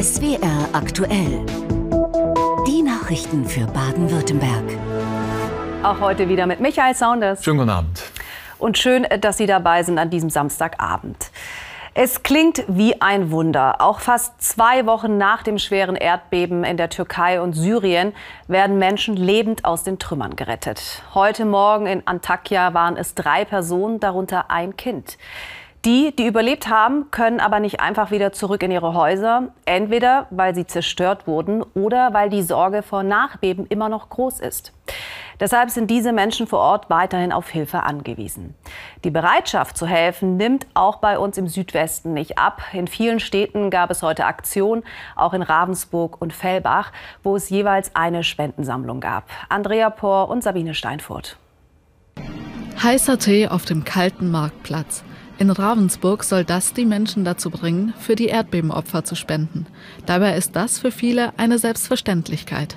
SWR aktuell. Die Nachrichten für Baden-Württemberg. Auch heute wieder mit Michael Saunders. Schönen guten Abend. Und schön, dass Sie dabei sind an diesem Samstagabend. Es klingt wie ein Wunder. Auch fast zwei Wochen nach dem schweren Erdbeben in der Türkei und Syrien werden Menschen lebend aus den Trümmern gerettet. Heute Morgen in Antakya waren es drei Personen, darunter ein Kind. Die, die überlebt haben, können aber nicht einfach wieder zurück in ihre Häuser, entweder weil sie zerstört wurden oder weil die Sorge vor Nachbeben immer noch groß ist. Deshalb sind diese Menschen vor Ort weiterhin auf Hilfe angewiesen. Die Bereitschaft zu helfen nimmt auch bei uns im Südwesten nicht ab. In vielen Städten gab es heute Aktionen, auch in Ravensburg und Fellbach, wo es jeweils eine Spendensammlung gab. Andrea Pohr und Sabine Steinfurt. Heißer Tee auf dem kalten Marktplatz. In Ravensburg soll das die Menschen dazu bringen, für die Erdbebenopfer zu spenden. Dabei ist das für viele eine Selbstverständlichkeit.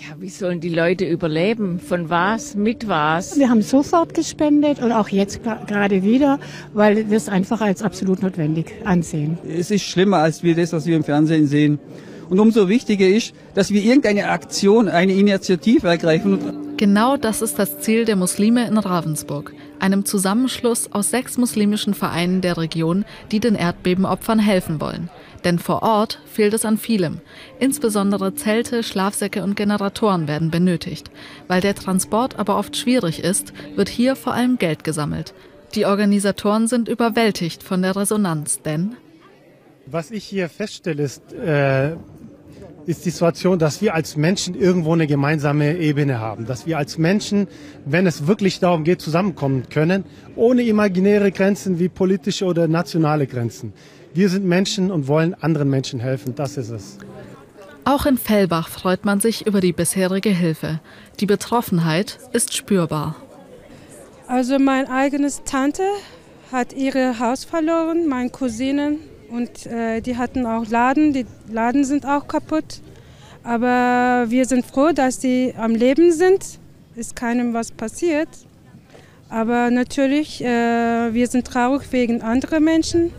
Ja, wie sollen die Leute überleben? Von was? Mit was? Wir haben sofort gespendet und auch jetzt gerade wieder, weil wir es einfach als absolut notwendig ansehen. Es ist schlimmer als wir das, was wir im Fernsehen sehen. Und umso wichtiger ist, dass wir irgendeine Aktion, eine Initiative ergreifen. Genau das ist das Ziel der Muslime in Ravensburg, einem Zusammenschluss aus sechs muslimischen Vereinen der Region, die den Erdbebenopfern helfen wollen. Denn vor Ort fehlt es an vielem. Insbesondere Zelte, Schlafsäcke und Generatoren werden benötigt. Weil der Transport aber oft schwierig ist, wird hier vor allem Geld gesammelt. Die Organisatoren sind überwältigt von der Resonanz, denn was ich hier feststelle, ist, äh, ist die Situation, dass wir als Menschen irgendwo eine gemeinsame Ebene haben. Dass wir als Menschen, wenn es wirklich darum geht, zusammenkommen können, ohne imaginäre Grenzen wie politische oder nationale Grenzen. Wir sind Menschen und wollen anderen Menschen helfen. Das ist es. Auch in Fellbach freut man sich über die bisherige Hilfe. Die Betroffenheit ist spürbar. Also meine eigene Tante hat ihr Haus verloren, meine Cousinen und äh, die hatten auch Laden, die Laden sind auch kaputt. Aber wir sind froh, dass sie am Leben sind. Ist keinem was passiert. Aber natürlich, äh, wir sind traurig wegen anderer Menschen.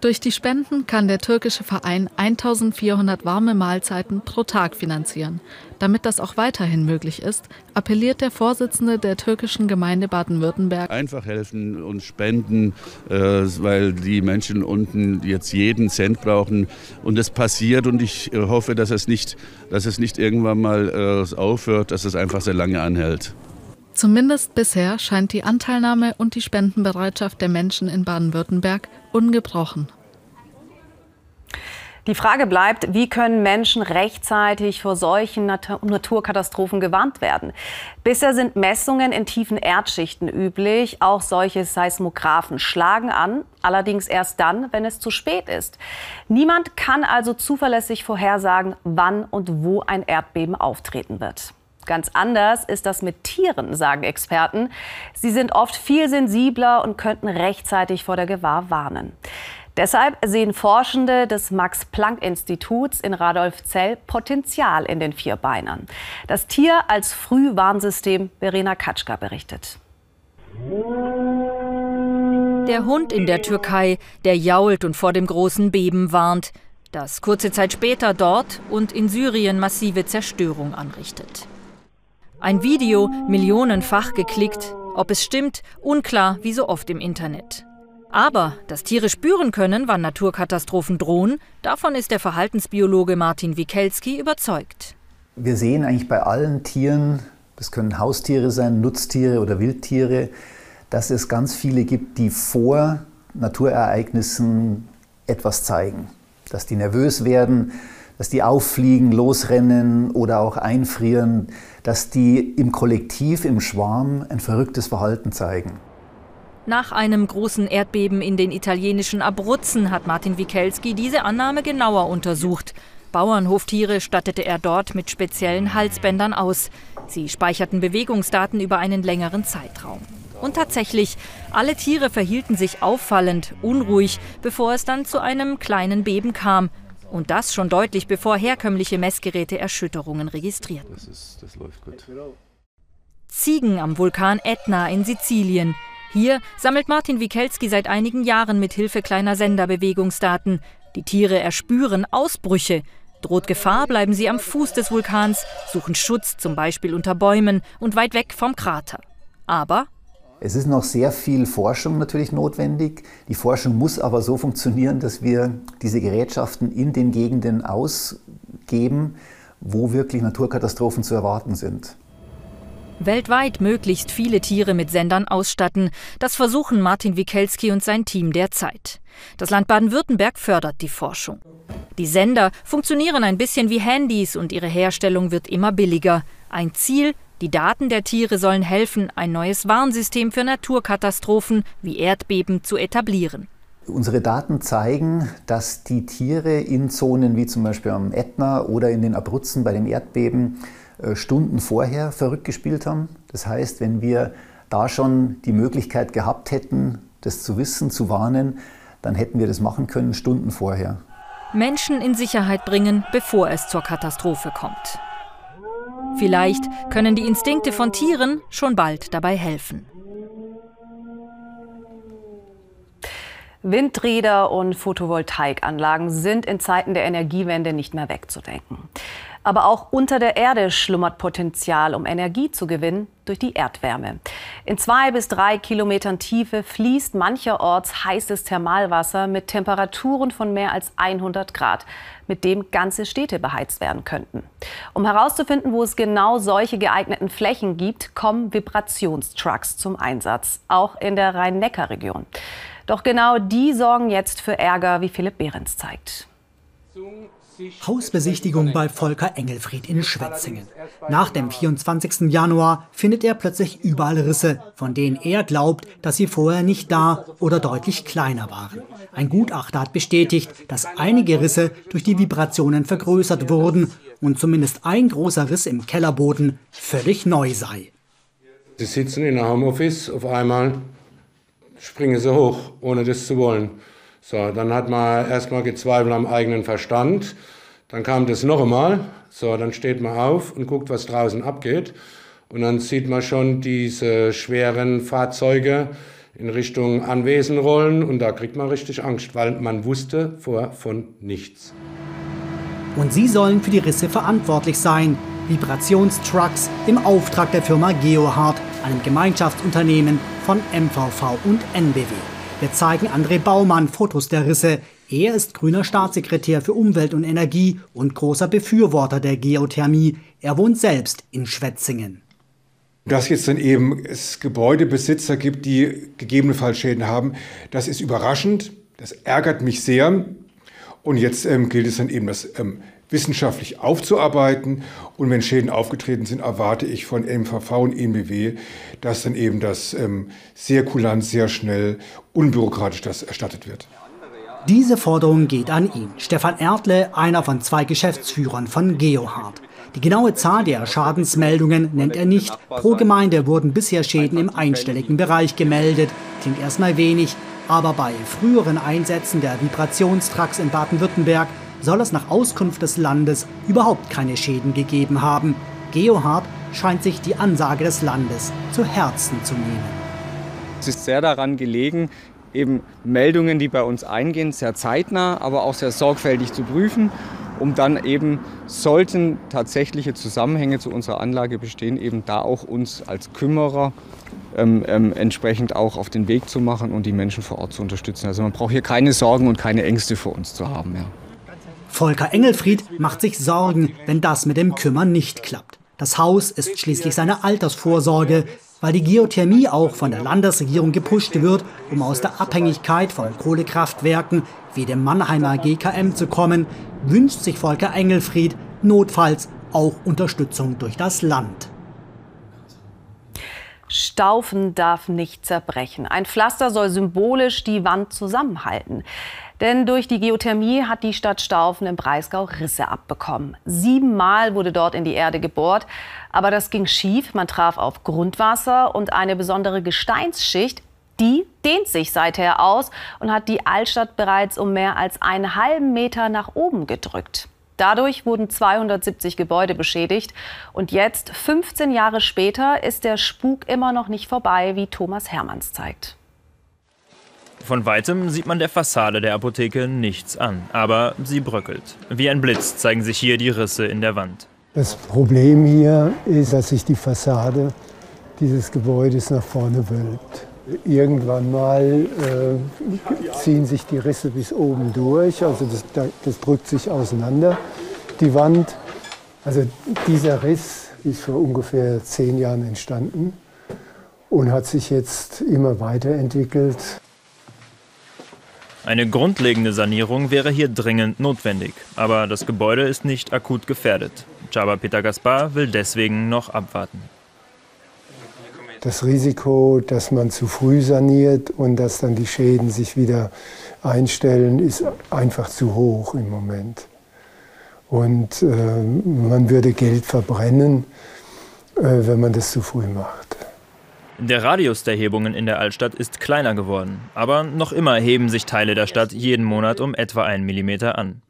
Durch die Spenden kann der türkische Verein 1400 warme Mahlzeiten pro Tag finanzieren. Damit das auch weiterhin möglich ist, appelliert der Vorsitzende der türkischen Gemeinde Baden-Württemberg. Einfach helfen und spenden, äh, weil die Menschen unten jetzt jeden Cent brauchen. Und es passiert und ich äh, hoffe, dass es nicht, dass es nicht irgendwann mal äh, aufhört, dass es einfach sehr lange anhält. Zumindest bisher scheint die Anteilnahme und die Spendenbereitschaft der Menschen in Baden-Württemberg ungebrochen. Die Frage bleibt, wie können Menschen rechtzeitig vor solchen Naturkatastrophen gewarnt werden? Bisher sind Messungen in tiefen Erdschichten üblich. Auch solche Seismographen schlagen an, allerdings erst dann, wenn es zu spät ist. Niemand kann also zuverlässig vorhersagen, wann und wo ein Erdbeben auftreten wird. Ganz anders ist das mit Tieren, sagen Experten. Sie sind oft viel sensibler und könnten rechtzeitig vor der Gewahr warnen. Deshalb sehen Forschende des Max-Planck-Instituts in Radolfzell Potenzial in den Vierbeinern. Das Tier als Frühwarnsystem, Verena Katschka berichtet. Der Hund in der Türkei, der jault und vor dem großen Beben warnt, das kurze Zeit später dort und in Syrien massive Zerstörung anrichtet. Ein Video, millionenfach geklickt. Ob es stimmt, unklar wie so oft im Internet. Aber dass Tiere spüren können, wann Naturkatastrophen drohen, davon ist der Verhaltensbiologe Martin Wikelski überzeugt. Wir sehen eigentlich bei allen Tieren, das können Haustiere sein, Nutztiere oder Wildtiere, dass es ganz viele gibt, die vor Naturereignissen etwas zeigen. Dass die nervös werden, dass die auffliegen, losrennen oder auch einfrieren, dass die im Kollektiv, im Schwarm ein verrücktes Verhalten zeigen. Nach einem großen Erdbeben in den italienischen Abruzzen hat Martin Wikelski diese Annahme genauer untersucht. Bauernhoftiere stattete er dort mit speziellen Halsbändern aus. Sie speicherten Bewegungsdaten über einen längeren Zeitraum. Und tatsächlich, alle Tiere verhielten sich auffallend, unruhig, bevor es dann zu einem kleinen Beben kam. Und das schon deutlich bevor herkömmliche Messgeräte Erschütterungen registrierten. Das, ist, das läuft gut. Ziegen am Vulkan Etna in Sizilien. Hier sammelt Martin Wikelski seit einigen Jahren mit Hilfe kleiner Sender Bewegungsdaten. Die Tiere erspüren Ausbrüche. Droht Gefahr, bleiben sie am Fuß des Vulkans, suchen Schutz zum Beispiel unter Bäumen und weit weg vom Krater. Aber es ist noch sehr viel Forschung natürlich notwendig. Die Forschung muss aber so funktionieren, dass wir diese Gerätschaften in den Gegenden ausgeben, wo wirklich Naturkatastrophen zu erwarten sind. Weltweit möglichst viele Tiere mit Sendern ausstatten. Das versuchen Martin Wikelski und sein Team derzeit. Das Land Baden-Württemberg fördert die Forschung. Die Sender funktionieren ein bisschen wie Handys und ihre Herstellung wird immer billiger. Ein Ziel, die Daten der Tiere sollen helfen, ein neues Warnsystem für Naturkatastrophen wie Erdbeben zu etablieren. Unsere Daten zeigen, dass die Tiere in Zonen wie zum Beispiel am Ätna oder in den Abruzzen bei dem Erdbeben äh, Stunden vorher verrückt gespielt haben. Das heißt, wenn wir da schon die Möglichkeit gehabt hätten, das zu wissen, zu warnen, dann hätten wir das machen können Stunden vorher. Menschen in Sicherheit bringen, bevor es zur Katastrophe kommt. Vielleicht können die Instinkte von Tieren schon bald dabei helfen. Windräder und Photovoltaikanlagen sind in Zeiten der Energiewende nicht mehr wegzudenken. Aber auch unter der Erde schlummert Potenzial, um Energie zu gewinnen durch die Erdwärme. In zwei bis drei Kilometern Tiefe fließt mancherorts heißes Thermalwasser mit Temperaturen von mehr als 100 Grad, mit dem ganze Städte beheizt werden könnten. Um herauszufinden, wo es genau solche geeigneten Flächen gibt, kommen Vibrationstrucks zum Einsatz, auch in der Rhein-Neckar-Region. Doch genau die sorgen jetzt für Ärger, wie Philipp Behrens zeigt. Hausbesichtigung bei Volker Engelfried in Schwetzingen. Nach dem 24. Januar findet er plötzlich überall Risse, von denen er glaubt, dass sie vorher nicht da oder deutlich kleiner waren. Ein Gutachter hat bestätigt, dass einige Risse durch die Vibrationen vergrößert wurden und zumindest ein großer Riss im Kellerboden völlig neu sei. Sie sitzen in einem Homeoffice, auf einmal springen sie hoch, ohne das zu wollen. So, dann hat man erstmal gezweifelt am eigenen Verstand. Dann kam das noch einmal. So, dann steht man auf und guckt, was draußen abgeht. Und dann sieht man schon diese schweren Fahrzeuge in Richtung Anwesen rollen. Und da kriegt man richtig Angst, weil man wusste vorher von nichts. Und sie sollen für die Risse verantwortlich sein. Vibrationstrucks im Auftrag der Firma Geohard, einem Gemeinschaftsunternehmen von MVV und NBW. Wir zeigen André Baumann Fotos der Risse. Er ist grüner Staatssekretär für Umwelt und Energie und großer Befürworter der Geothermie. Er wohnt selbst in Schwetzingen. Dass jetzt dann eben es Gebäudebesitzer gibt, die gegebenenfalls Schäden haben, das ist überraschend. Das ärgert mich sehr. Und jetzt ähm, gilt es dann eben, das ähm, wissenschaftlich aufzuarbeiten. Und wenn Schäden aufgetreten sind, erwarte ich von MVV und EMBW, dass dann eben das ähm, sehr kulant, sehr schnell, unbürokratisch das erstattet wird. Diese Forderung geht an ihn, Stefan Erdle, einer von zwei Geschäftsführern von Geohard. Die genaue Zahl der Schadensmeldungen nennt er nicht. Pro Gemeinde wurden bisher Schäden im einstelligen Bereich gemeldet. Klingt erstmal wenig, aber bei früheren Einsätzen der Vibrationstracks in Baden-Württemberg soll es nach Auskunft des Landes überhaupt keine Schäden gegeben haben. Geohard scheint sich die Ansage des Landes zu Herzen zu nehmen. Es ist sehr daran gelegen, eben Meldungen, die bei uns eingehen, sehr zeitnah, aber auch sehr sorgfältig zu prüfen, um dann eben, sollten tatsächliche Zusammenhänge zu unserer Anlage bestehen, eben da auch uns als Kümmerer ähm, ähm, entsprechend auch auf den Weg zu machen und die Menschen vor Ort zu unterstützen. Also man braucht hier keine Sorgen und keine Ängste vor uns zu haben. Ja. Volker Engelfried macht sich Sorgen, wenn das mit dem Kümmern nicht klappt. Das Haus ist schließlich seine Altersvorsorge, weil die Geothermie auch von der Landesregierung gepusht wird, um aus der Abhängigkeit von Kohlekraftwerken wie dem Mannheimer GKM zu kommen, wünscht sich Volker Engelfried notfalls auch Unterstützung durch das Land. Staufen darf nicht zerbrechen. Ein Pflaster soll symbolisch die Wand zusammenhalten. Denn durch die Geothermie hat die Stadt Staufen im Breisgau Risse abbekommen. Siebenmal wurde dort in die Erde gebohrt. Aber das ging schief. Man traf auf Grundwasser und eine besondere Gesteinsschicht. Die dehnt sich seither aus und hat die Altstadt bereits um mehr als einen halben Meter nach oben gedrückt. Dadurch wurden 270 Gebäude beschädigt. Und jetzt, 15 Jahre später, ist der Spuk immer noch nicht vorbei, wie Thomas Hermanns zeigt. Von weitem sieht man der Fassade der Apotheke nichts an, aber sie bröckelt. Wie ein Blitz zeigen sich hier die Risse in der Wand. Das Problem hier ist, dass sich die Fassade dieses Gebäudes nach vorne wölbt. Irgendwann mal äh, ziehen sich die Risse bis oben durch, also das, das drückt sich auseinander, die Wand. Also dieser Riss ist vor ungefähr zehn Jahren entstanden und hat sich jetzt immer weiterentwickelt. Eine grundlegende Sanierung wäre hier dringend notwendig, aber das Gebäude ist nicht akut gefährdet. Chaba Peter Gaspar will deswegen noch abwarten. Das Risiko, dass man zu früh saniert und dass dann die Schäden sich wieder einstellen, ist einfach zu hoch im Moment. Und äh, man würde Geld verbrennen, äh, wenn man das zu früh macht. Der Radius der Hebungen in der Altstadt ist kleiner geworden, aber noch immer heben sich Teile der Stadt jeden Monat um etwa einen Millimeter an.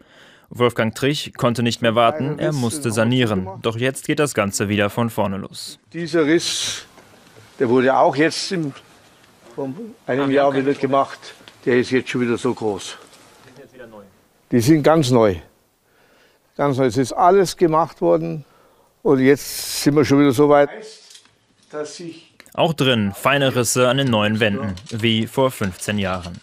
Wolfgang Trich konnte nicht mehr warten, er musste sanieren. Doch jetzt geht das Ganze wieder von vorne los. Dieser Riss, der wurde auch jetzt im, vor einem Jahr wieder gemacht. Der ist jetzt schon wieder so groß. Die sind ganz neu. Ganz neu. Es ist alles gemacht worden und jetzt sind wir schon wieder so weit, dass sich auch drin feine Risse an den neuen Wänden, wie vor 15 Jahren.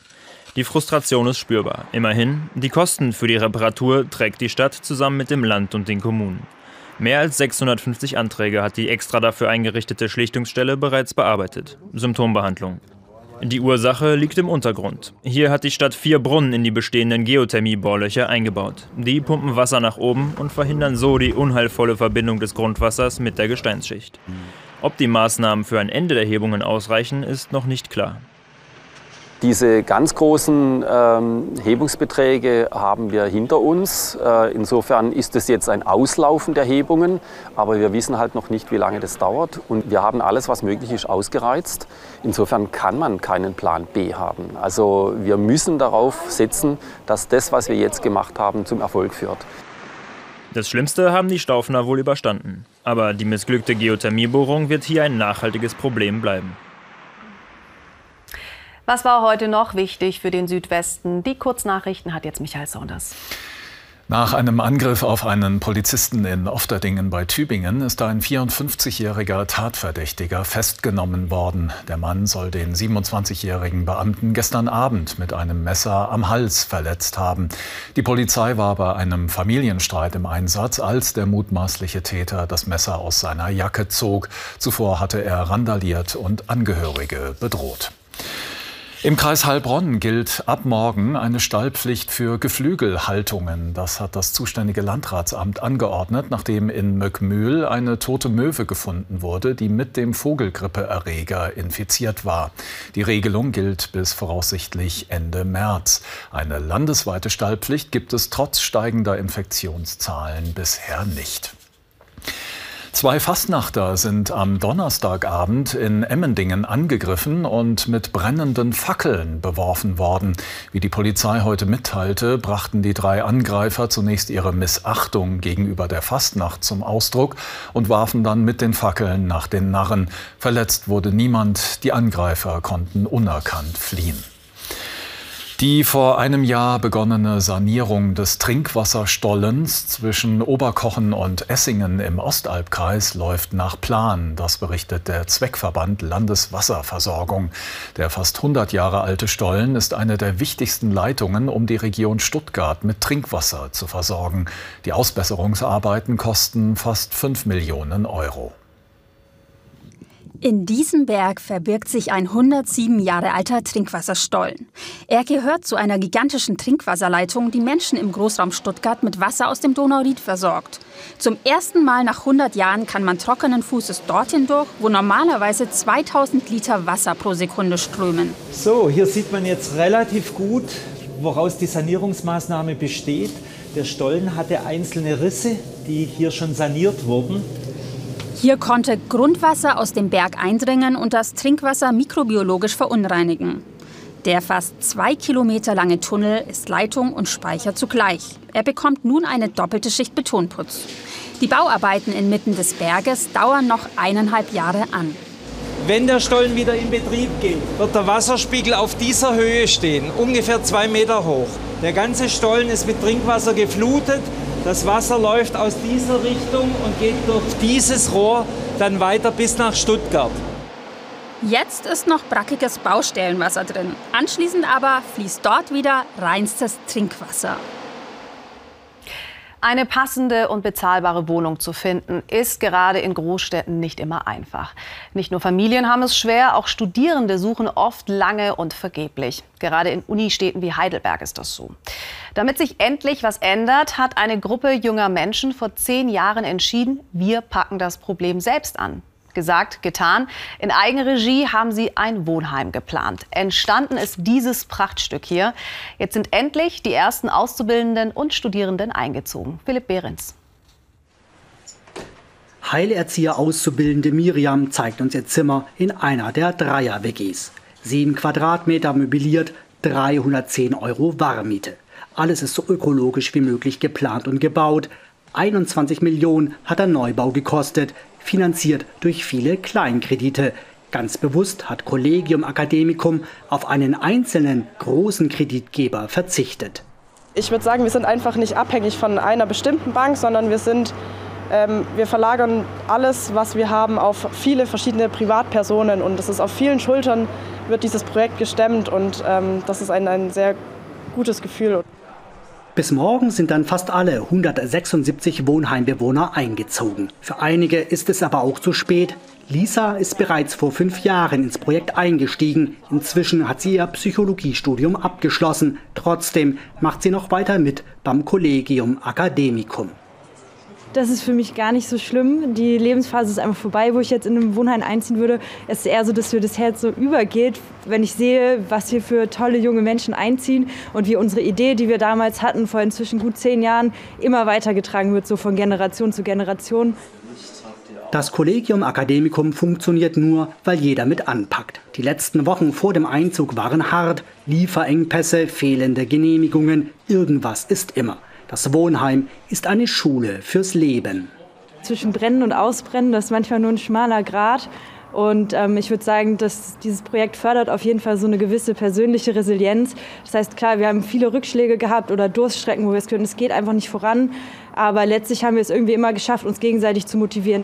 Die Frustration ist spürbar. Immerhin, die Kosten für die Reparatur trägt die Stadt zusammen mit dem Land und den Kommunen. Mehr als 650 Anträge hat die extra dafür eingerichtete Schlichtungsstelle bereits bearbeitet. Symptombehandlung. Die Ursache liegt im Untergrund. Hier hat die Stadt vier Brunnen in die bestehenden Geothermie-Bohrlöcher eingebaut. Die pumpen Wasser nach oben und verhindern so die unheilvolle Verbindung des Grundwassers mit der Gesteinsschicht. Ob die Maßnahmen für ein Ende der Hebungen ausreichen, ist noch nicht klar. Diese ganz großen ähm, Hebungsbeträge haben wir hinter uns. Äh, insofern ist es jetzt ein Auslaufen der Hebungen, aber wir wissen halt noch nicht, wie lange das dauert. Und wir haben alles, was möglich ist, ausgereizt. Insofern kann man keinen Plan B haben. Also wir müssen darauf setzen, dass das, was wir jetzt gemacht haben, zum Erfolg führt. Das Schlimmste haben die Staufner wohl überstanden. Aber die missglückte Geothermiebohrung wird hier ein nachhaltiges Problem bleiben. Was war heute noch wichtig für den Südwesten? Die Kurznachrichten hat jetzt Michael Saunders. Nach einem Angriff auf einen Polizisten in Ofterdingen bei Tübingen ist ein 54-jähriger Tatverdächtiger festgenommen worden. Der Mann soll den 27-jährigen Beamten gestern Abend mit einem Messer am Hals verletzt haben. Die Polizei war bei einem Familienstreit im Einsatz, als der mutmaßliche Täter das Messer aus seiner Jacke zog. Zuvor hatte er randaliert und Angehörige bedroht. Im Kreis Heilbronn gilt ab morgen eine Stallpflicht für Geflügelhaltungen. Das hat das zuständige Landratsamt angeordnet, nachdem in Möckmühl eine tote Möwe gefunden wurde, die mit dem Vogelgrippeerreger infiziert war. Die Regelung gilt bis voraussichtlich Ende März. Eine landesweite Stallpflicht gibt es trotz steigender Infektionszahlen bisher nicht. Zwei Fastnachter sind am Donnerstagabend in Emmendingen angegriffen und mit brennenden Fackeln beworfen worden. Wie die Polizei heute mitteilte, brachten die drei Angreifer zunächst ihre Missachtung gegenüber der Fastnacht zum Ausdruck und warfen dann mit den Fackeln nach den Narren. Verletzt wurde niemand, die Angreifer konnten unerkannt fliehen. Die vor einem Jahr begonnene Sanierung des Trinkwasserstollens zwischen Oberkochen und Essingen im Ostalbkreis läuft nach Plan. Das berichtet der Zweckverband Landeswasserversorgung. Der fast 100 Jahre alte Stollen ist eine der wichtigsten Leitungen, um die Region Stuttgart mit Trinkwasser zu versorgen. Die Ausbesserungsarbeiten kosten fast 5 Millionen Euro. In diesem Berg verbirgt sich ein 107 Jahre alter Trinkwasserstollen. Er gehört zu einer gigantischen Trinkwasserleitung, die Menschen im Großraum Stuttgart mit Wasser aus dem Donauried versorgt. Zum ersten Mal nach 100 Jahren kann man trockenen Fußes dorthin durch, wo normalerweise 2000 Liter Wasser pro Sekunde strömen. So, hier sieht man jetzt relativ gut, woraus die Sanierungsmaßnahme besteht. Der Stollen hatte einzelne Risse, die hier schon saniert wurden. Hier konnte Grundwasser aus dem Berg eindringen und das Trinkwasser mikrobiologisch verunreinigen. Der fast zwei Kilometer lange Tunnel ist Leitung und Speicher zugleich. Er bekommt nun eine doppelte Schicht Betonputz. Die Bauarbeiten inmitten des Berges dauern noch eineinhalb Jahre an. Wenn der Stollen wieder in Betrieb geht, wird der Wasserspiegel auf dieser Höhe stehen, ungefähr zwei Meter hoch. Der ganze Stollen ist mit Trinkwasser geflutet. Das Wasser läuft aus dieser Richtung und geht durch dieses Rohr dann weiter bis nach Stuttgart. Jetzt ist noch brackiges Baustellenwasser drin. Anschließend aber fließt dort wieder reinstes Trinkwasser. Eine passende und bezahlbare Wohnung zu finden, ist gerade in Großstädten nicht immer einfach. Nicht nur Familien haben es schwer, auch Studierende suchen oft lange und vergeblich. Gerade in Unistädten wie Heidelberg ist das so. Damit sich endlich was ändert, hat eine Gruppe junger Menschen vor zehn Jahren entschieden, wir packen das Problem selbst an. Gesagt, getan. In Eigenregie haben sie ein Wohnheim geplant. Entstanden ist dieses Prachtstück hier. Jetzt sind endlich die ersten Auszubildenden und Studierenden eingezogen. Philipp Behrens. Heilerzieher-Auszubildende Miriam zeigt uns ihr Zimmer in einer der Dreier-WGs. Sieben Quadratmeter möbliert, 310 Euro Warmmiete. Alles ist so ökologisch wie möglich geplant und gebaut. 21 Millionen hat der Neubau gekostet finanziert durch viele Kleinkredite. Ganz bewusst hat Collegium Academicum auf einen einzelnen großen Kreditgeber verzichtet. Ich würde sagen, wir sind einfach nicht abhängig von einer bestimmten Bank, sondern wir sind ähm, wir verlagern alles, was wir haben, auf viele verschiedene Privatpersonen und das ist auf vielen Schultern wird dieses Projekt gestemmt und ähm, das ist ein, ein sehr gutes Gefühl. Bis morgen sind dann fast alle 176 Wohnheimbewohner eingezogen. Für einige ist es aber auch zu spät. Lisa ist bereits vor fünf Jahren ins Projekt eingestiegen. Inzwischen hat sie ihr Psychologiestudium abgeschlossen. Trotzdem macht sie noch weiter mit beim Collegium Academicum das ist für mich gar nicht so schlimm. Die Lebensphase ist einfach vorbei, wo ich jetzt in einem Wohnheim einziehen würde. Es ist eher so, dass mir das Herz so übergeht, wenn ich sehe, was hier für tolle junge Menschen einziehen und wie unsere Idee, die wir damals hatten, vor inzwischen gut zehn Jahren, immer weitergetragen wird, so von Generation zu Generation. Das Collegium Academicum funktioniert nur, weil jeder mit anpackt. Die letzten Wochen vor dem Einzug waren hart. Lieferengpässe, fehlende Genehmigungen, irgendwas ist immer. Das Wohnheim ist eine Schule fürs Leben. Zwischen Brennen und Ausbrennen, das ist manchmal nur ein schmaler Grat. Und ähm, ich würde sagen, dass dieses Projekt fördert auf jeden Fall so eine gewisse persönliche Resilienz. Das heißt, klar, wir haben viele Rückschläge gehabt oder Durststrecken, wo wir es können. Es geht einfach nicht voran. Aber letztlich haben wir es irgendwie immer geschafft, uns gegenseitig zu motivieren.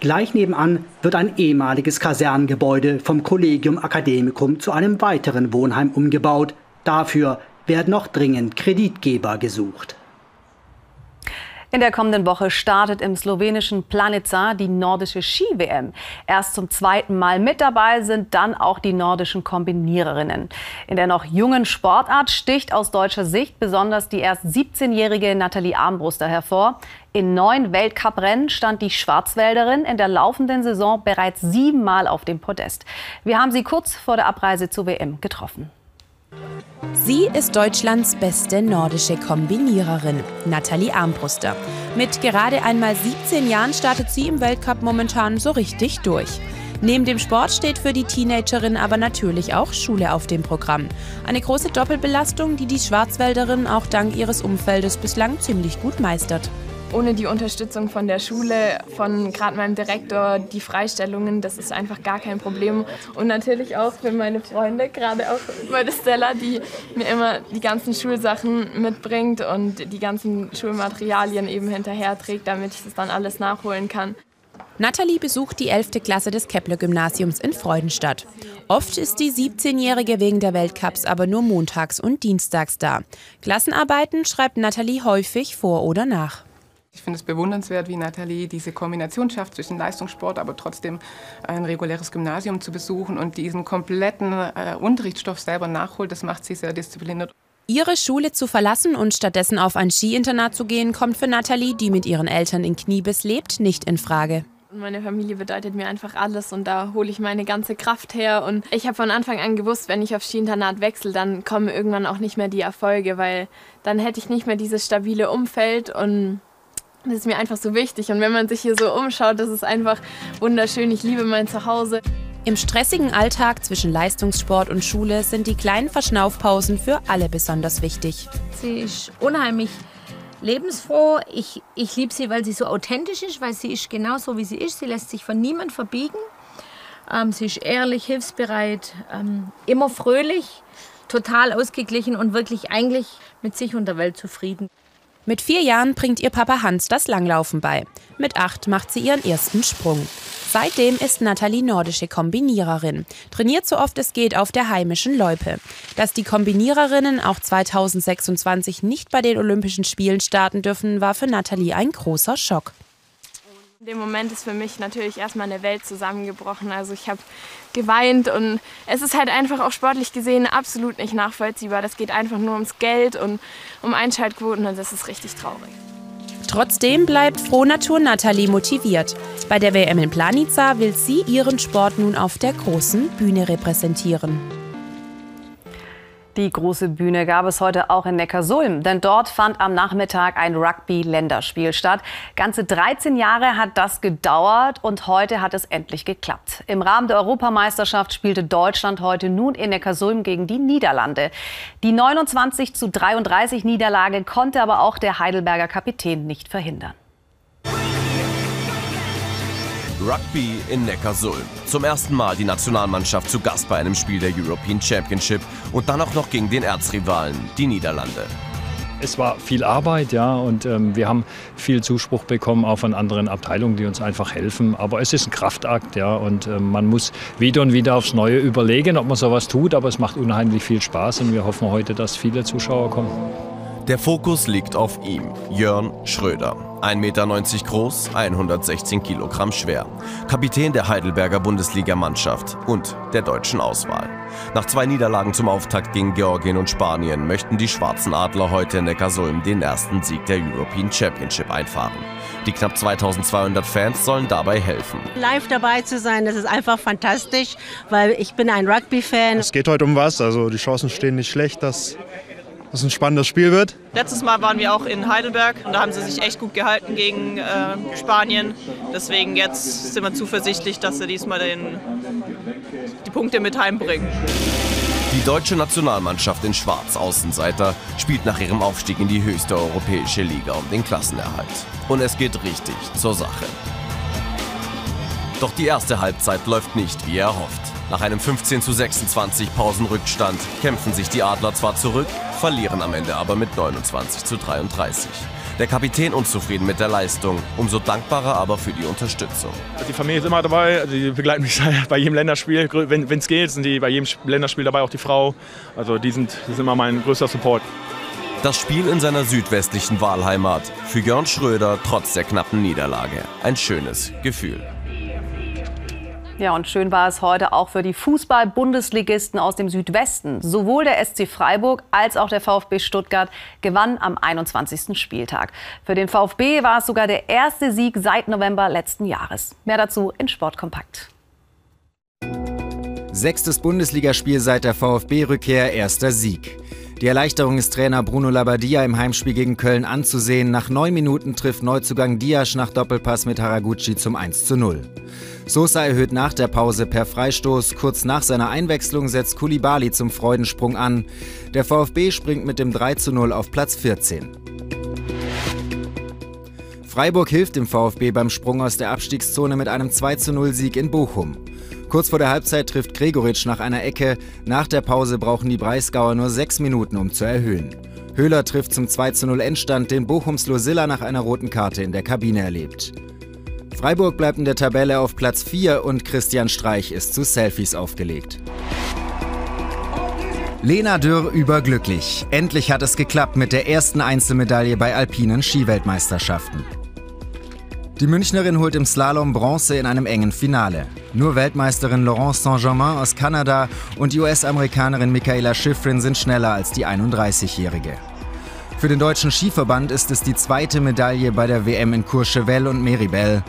Gleich nebenan wird ein ehemaliges Kasernengebäude vom Collegium Academicum zu einem weiteren Wohnheim umgebaut. Dafür werden noch dringend Kreditgeber gesucht. In der kommenden Woche startet im slowenischen Planica die nordische Ski-WM. Erst zum zweiten Mal mit dabei sind dann auch die nordischen Kombiniererinnen. In der noch jungen Sportart sticht aus deutscher Sicht besonders die erst 17-jährige Nathalie Armbruster hervor. In neun Weltcuprennen stand die Schwarzwälderin in der laufenden Saison bereits siebenmal auf dem Podest. Wir haben sie kurz vor der Abreise zur WM getroffen. Sie ist Deutschlands beste nordische Kombiniererin, Nathalie Armbruster. Mit gerade einmal 17 Jahren startet sie im Weltcup momentan so richtig durch. Neben dem Sport steht für die Teenagerin aber natürlich auch Schule auf dem Programm. Eine große Doppelbelastung, die die Schwarzwälderin auch dank ihres Umfeldes bislang ziemlich gut meistert ohne die Unterstützung von der Schule, von gerade meinem Direktor, die Freistellungen, das ist einfach gar kein Problem. Und natürlich auch für meine Freunde, gerade auch meine Stella, die mir immer die ganzen Schulsachen mitbringt und die ganzen Schulmaterialien eben hinterher trägt, damit ich das dann alles nachholen kann. Nathalie besucht die 11. Klasse des Kepler-Gymnasiums in Freudenstadt. Oft ist die 17-Jährige wegen der Weltcups aber nur montags und dienstags da. Klassenarbeiten schreibt Nathalie häufig vor oder nach. Ich finde es bewundernswert, wie Nathalie diese Kombination schafft zwischen Leistungssport, aber trotzdem ein reguläres Gymnasium zu besuchen und diesen kompletten äh, Unterrichtsstoff selber nachholt. Das macht sie sehr diszipliniert. Ihre Schule zu verlassen und stattdessen auf ein Skiinternat zu gehen, kommt für Nathalie, die mit ihren Eltern in Kniebis lebt, nicht in Frage. Meine Familie bedeutet mir einfach alles und da hole ich meine ganze Kraft her. Und ich habe von Anfang an gewusst, wenn ich auf Skiinternat wechsle, dann kommen irgendwann auch nicht mehr die Erfolge, weil dann hätte ich nicht mehr dieses stabile Umfeld und das ist mir einfach so wichtig. Und wenn man sich hier so umschaut, das ist einfach wunderschön. Ich liebe mein Zuhause. Im stressigen Alltag zwischen Leistungssport und Schule sind die kleinen Verschnaufpausen für alle besonders wichtig. Sie ist unheimlich lebensfroh. Ich, ich liebe sie, weil sie so authentisch ist, weil sie ist genau so, wie sie ist. Sie lässt sich von niemand verbiegen. Ähm, sie ist ehrlich, hilfsbereit, ähm, immer fröhlich, total ausgeglichen und wirklich eigentlich mit sich und der Welt zufrieden. Mit vier Jahren bringt ihr Papa Hans das Langlaufen bei. Mit acht macht sie ihren ersten Sprung. Seitdem ist Nathalie nordische Kombiniererin. Trainiert so oft es geht auf der heimischen Loipe. Dass die Kombiniererinnen auch 2026 nicht bei den Olympischen Spielen starten dürfen, war für Nathalie ein großer Schock. In dem Moment ist für mich natürlich erstmal eine Welt zusammengebrochen. Also ich habe geweint und es ist halt einfach auch sportlich gesehen absolut nicht nachvollziehbar. Das geht einfach nur ums Geld und um Einschaltquoten und das ist richtig traurig. Trotzdem bleibt Frohnatur Nathalie motiviert. Bei der WM in Planica will sie ihren Sport nun auf der großen Bühne repräsentieren. Die große Bühne gab es heute auch in Neckarsulm, denn dort fand am Nachmittag ein Rugby-Länderspiel statt. Ganze 13 Jahre hat das gedauert und heute hat es endlich geklappt. Im Rahmen der Europameisterschaft spielte Deutschland heute nun in Neckarsulm gegen die Niederlande. Die 29 zu 33 Niederlage konnte aber auch der Heidelberger Kapitän nicht verhindern. Rugby in Neckarsulm. Zum ersten Mal die Nationalmannschaft zu Gast bei einem Spiel der European Championship und dann auch noch gegen den Erzrivalen, die Niederlande. Es war viel Arbeit, ja, und ähm, wir haben viel Zuspruch bekommen, auch von anderen Abteilungen, die uns einfach helfen. Aber es ist ein Kraftakt, ja, und ähm, man muss wieder und wieder aufs Neue überlegen, ob man sowas tut. Aber es macht unheimlich viel Spaß und wir hoffen heute, dass viele Zuschauer kommen. Der Fokus liegt auf ihm, Jörn Schröder. 1,90 Meter groß, 116 Kilogramm schwer. Kapitän der Heidelberger Bundesligamannschaft und der deutschen Auswahl. Nach zwei Niederlagen zum Auftakt gegen Georgien und Spanien möchten die Schwarzen Adler heute in Neckarsulm den ersten Sieg der European Championship einfahren. Die knapp 2200 Fans sollen dabei helfen. Live dabei zu sein, das ist einfach fantastisch, weil ich bin ein Rugby-Fan. Es geht heute um was, also die Chancen stehen nicht schlecht, dass es ein spannendes Spiel wird. Letztes Mal waren wir auch in Heidelberg und da haben sie sich echt gut gehalten gegen äh, Spanien. Deswegen jetzt sind wir zuversichtlich, dass sie diesmal den, die Punkte mit heimbringen. Die deutsche Nationalmannschaft in Schwarz Außenseiter spielt nach ihrem Aufstieg in die höchste europäische Liga um den Klassenerhalt. Und es geht richtig zur Sache. Doch die erste Halbzeit läuft nicht wie erhofft. Nach einem 15 zu 26 Pausenrückstand kämpfen sich die Adler zwar zurück, verlieren am Ende aber mit 29 zu 33. Der Kapitän unzufrieden mit der Leistung, umso dankbarer aber für die Unterstützung. Die Familie ist immer dabei, also die begleiten mich bei jedem Länderspiel. Wenn es geht, sind die bei jedem Länderspiel dabei, auch die Frau. Also die sind, die sind immer mein größter Support. Das Spiel in seiner südwestlichen Wahlheimat. Für Jörn Schröder trotz der knappen Niederlage. Ein schönes Gefühl. Ja, und schön war es heute auch für die Fußball-Bundesligisten aus dem Südwesten. Sowohl der SC Freiburg als auch der VfB Stuttgart gewannen am 21. Spieltag. Für den VfB war es sogar der erste Sieg seit November letzten Jahres. Mehr dazu in Sportkompakt. Sechstes Bundesligaspiel seit der VfB-Rückkehr, erster Sieg. Die Erleichterung ist Trainer Bruno Labbadia im Heimspiel gegen Köln anzusehen. Nach neun Minuten trifft Neuzugang Diasch nach Doppelpass mit Haraguchi zum 1 zu 0. Sosa erhöht nach der Pause per Freistoß. Kurz nach seiner Einwechslung setzt Kulibali zum Freudensprung an. Der VfB springt mit dem 3 zu 0 auf Platz 14. Freiburg hilft dem VfB beim Sprung aus der Abstiegszone mit einem 2 zu 0 Sieg in Bochum. Kurz vor der Halbzeit trifft Gregoritsch nach einer Ecke. Nach der Pause brauchen die Breisgauer nur sechs Minuten, um zu erhöhen. Höhler trifft zum 2 zu 0 Endstand, den Bochums Losilla nach einer roten Karte in der Kabine erlebt. Freiburg bleibt in der Tabelle auf Platz 4 und Christian Streich ist zu Selfies aufgelegt. Lena Dürr überglücklich. Endlich hat es geklappt mit der ersten Einzelmedaille bei alpinen Skiweltmeisterschaften. Die Münchnerin holt im Slalom Bronze in einem engen Finale. Nur Weltmeisterin Laurence Saint-Germain aus Kanada und die US-Amerikanerin Michaela Schifrin sind schneller als die 31-Jährige. Für den deutschen Skiverband ist es die zweite Medaille bei der WM in Courchevel und Meribel.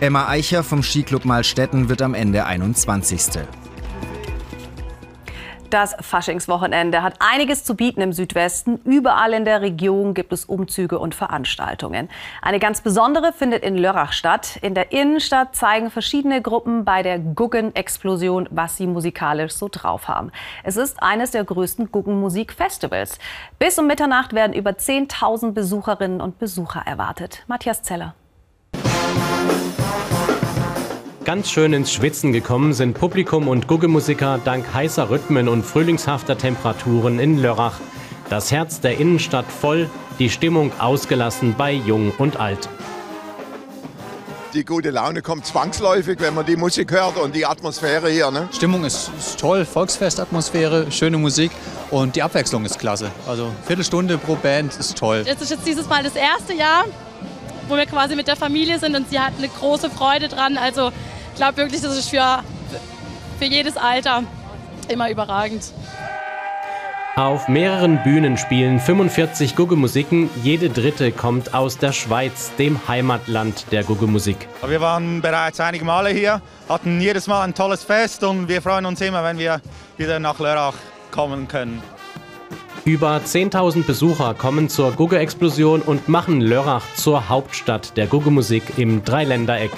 Emma Eicher vom Skiclub Malstetten wird am Ende 21. Das Faschingswochenende hat einiges zu bieten im Südwesten. Überall in der Region gibt es Umzüge und Veranstaltungen. Eine ganz besondere findet in Lörrach statt. In der Innenstadt zeigen verschiedene Gruppen bei der Guggen-Explosion, was sie musikalisch so drauf haben. Es ist eines der größten Guggen-Musik-Festivals. Bis um Mitternacht werden über 10.000 Besucherinnen und Besucher erwartet. Matthias Zeller. Ganz schön ins Schwitzen gekommen sind Publikum und Guggemusiker dank heißer Rhythmen und frühlingshafter Temperaturen in Lörrach. Das Herz der Innenstadt voll, die Stimmung ausgelassen bei Jung und Alt. Die gute Laune kommt zwangsläufig, wenn man die Musik hört und die Atmosphäre hier. Ne? Stimmung ist, ist toll, Volksfestatmosphäre, schöne Musik und die Abwechslung ist klasse. Also Viertelstunde pro Band ist toll. Es ist jetzt dieses Mal das erste Jahr, wo wir quasi mit der Familie sind und sie hat eine große Freude dran. Also ich glaube wirklich, das ist für, für jedes Alter immer überragend. Auf mehreren Bühnen spielen 45 Guggemusiken. Jede dritte kommt aus der Schweiz, dem Heimatland der Guggemusik. Wir waren bereits einige Male hier, hatten jedes Mal ein tolles Fest und wir freuen uns immer, wenn wir wieder nach Lörrach kommen können. Über 10.000 Besucher kommen zur Gugge-Explosion und machen Lörrach zur Hauptstadt der Guggemusik im Dreiländereck.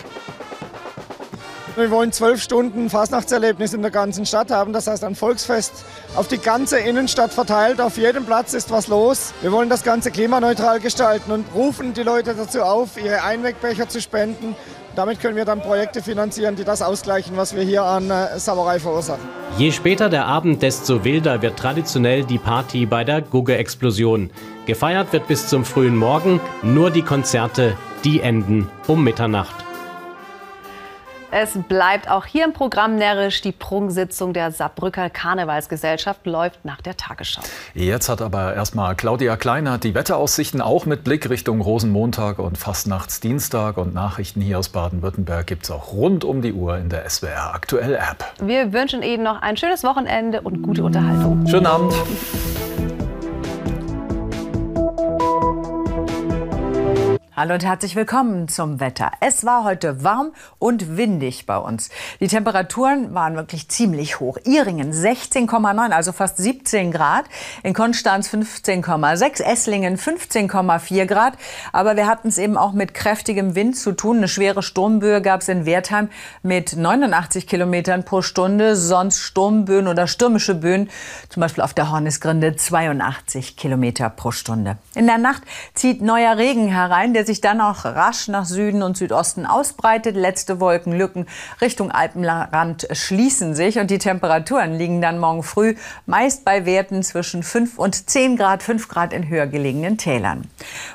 Wir wollen zwölf Stunden Fastnachtserlebnis in der ganzen Stadt haben. Das heißt ein Volksfest auf die ganze Innenstadt verteilt. Auf jedem Platz ist was los. Wir wollen das Ganze klimaneutral gestalten und rufen die Leute dazu auf, ihre Einwegbecher zu spenden. Damit können wir dann Projekte finanzieren, die das ausgleichen, was wir hier an äh, Sauerei verursachen. Je später der Abend, desto wilder wird traditionell die Party bei der Gugge-Explosion. Gefeiert wird bis zum frühen Morgen, nur die Konzerte, die enden um Mitternacht. Es bleibt auch hier im Programm närrisch. Die Prunksitzung der Saarbrücker Karnevalsgesellschaft läuft nach der Tagesschau. Jetzt hat aber erstmal Claudia Kleinert die Wetteraussichten auch mit Blick Richtung Rosenmontag und Fastnachtsdienstag. Und Nachrichten hier aus Baden-Württemberg gibt es auch rund um die Uhr in der SWR Aktuell App. Wir wünschen Ihnen noch ein schönes Wochenende und gute Unterhaltung. Schönen Abend. Hallo und herzlich willkommen zum Wetter. Es war heute warm und windig bei uns. Die Temperaturen waren wirklich ziemlich hoch. Iringen 16,9, also fast 17 Grad. In Konstanz 15,6, Esslingen 15,4 Grad. Aber wir hatten es eben auch mit kräftigem Wind zu tun. Eine schwere Sturmböe gab es in Wertheim mit 89 Kilometern pro Stunde. Sonst Sturmböen oder stürmische Böen, zum Beispiel auf der Hornisgrinde 82 Kilometer pro Stunde. In der Nacht zieht neuer Regen herein, der sich dann auch rasch nach Süden und Südosten ausbreitet. Letzte Wolkenlücken Richtung Alpenrand schließen sich und die Temperaturen liegen dann morgen früh meist bei Werten zwischen 5 und 10 Grad, 5 Grad in höher gelegenen Tälern.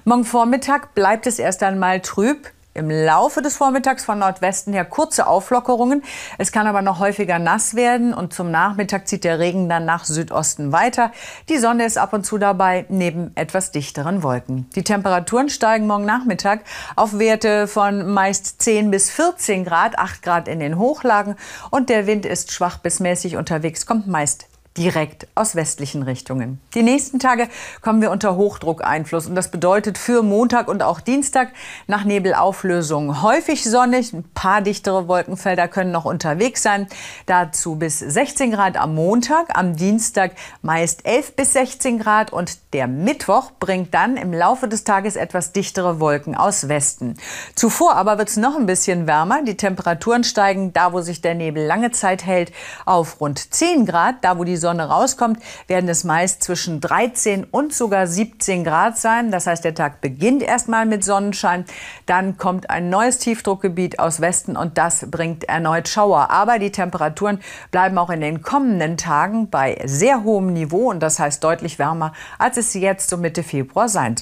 Morgen Vormittag bleibt es erst einmal trüb. Im Laufe des Vormittags von Nordwesten her kurze Auflockerungen. Es kann aber noch häufiger nass werden und zum Nachmittag zieht der Regen dann nach Südosten weiter. Die Sonne ist ab und zu dabei, neben etwas dichteren Wolken. Die Temperaturen steigen morgen Nachmittag auf Werte von meist 10 bis 14 Grad, 8 Grad in den Hochlagen und der Wind ist schwach bis mäßig unterwegs, kommt meist direkt aus westlichen Richtungen. Die nächsten Tage kommen wir unter Hochdruckeinfluss und das bedeutet für Montag und auch Dienstag nach Nebelauflösung häufig sonnig. Ein paar dichtere Wolkenfelder können noch unterwegs sein. Dazu bis 16 Grad am Montag, am Dienstag meist 11 bis 16 Grad und der Mittwoch bringt dann im Laufe des Tages etwas dichtere Wolken aus Westen. Zuvor aber wird es noch ein bisschen wärmer. Die Temperaturen steigen da, wo sich der Nebel lange Zeit hält, auf rund 10 Grad. Da, wo die Sonne rauskommt, werden es meist zwischen 13 und sogar 17 Grad sein. Das heißt, der Tag beginnt erstmal mit Sonnenschein. Dann kommt ein neues Tiefdruckgebiet aus Westen und das bringt erneut Schauer. Aber die Temperaturen bleiben auch in den kommenden Tagen bei sehr hohem Niveau und das heißt deutlich wärmer, als es jetzt so Mitte Februar sein soll.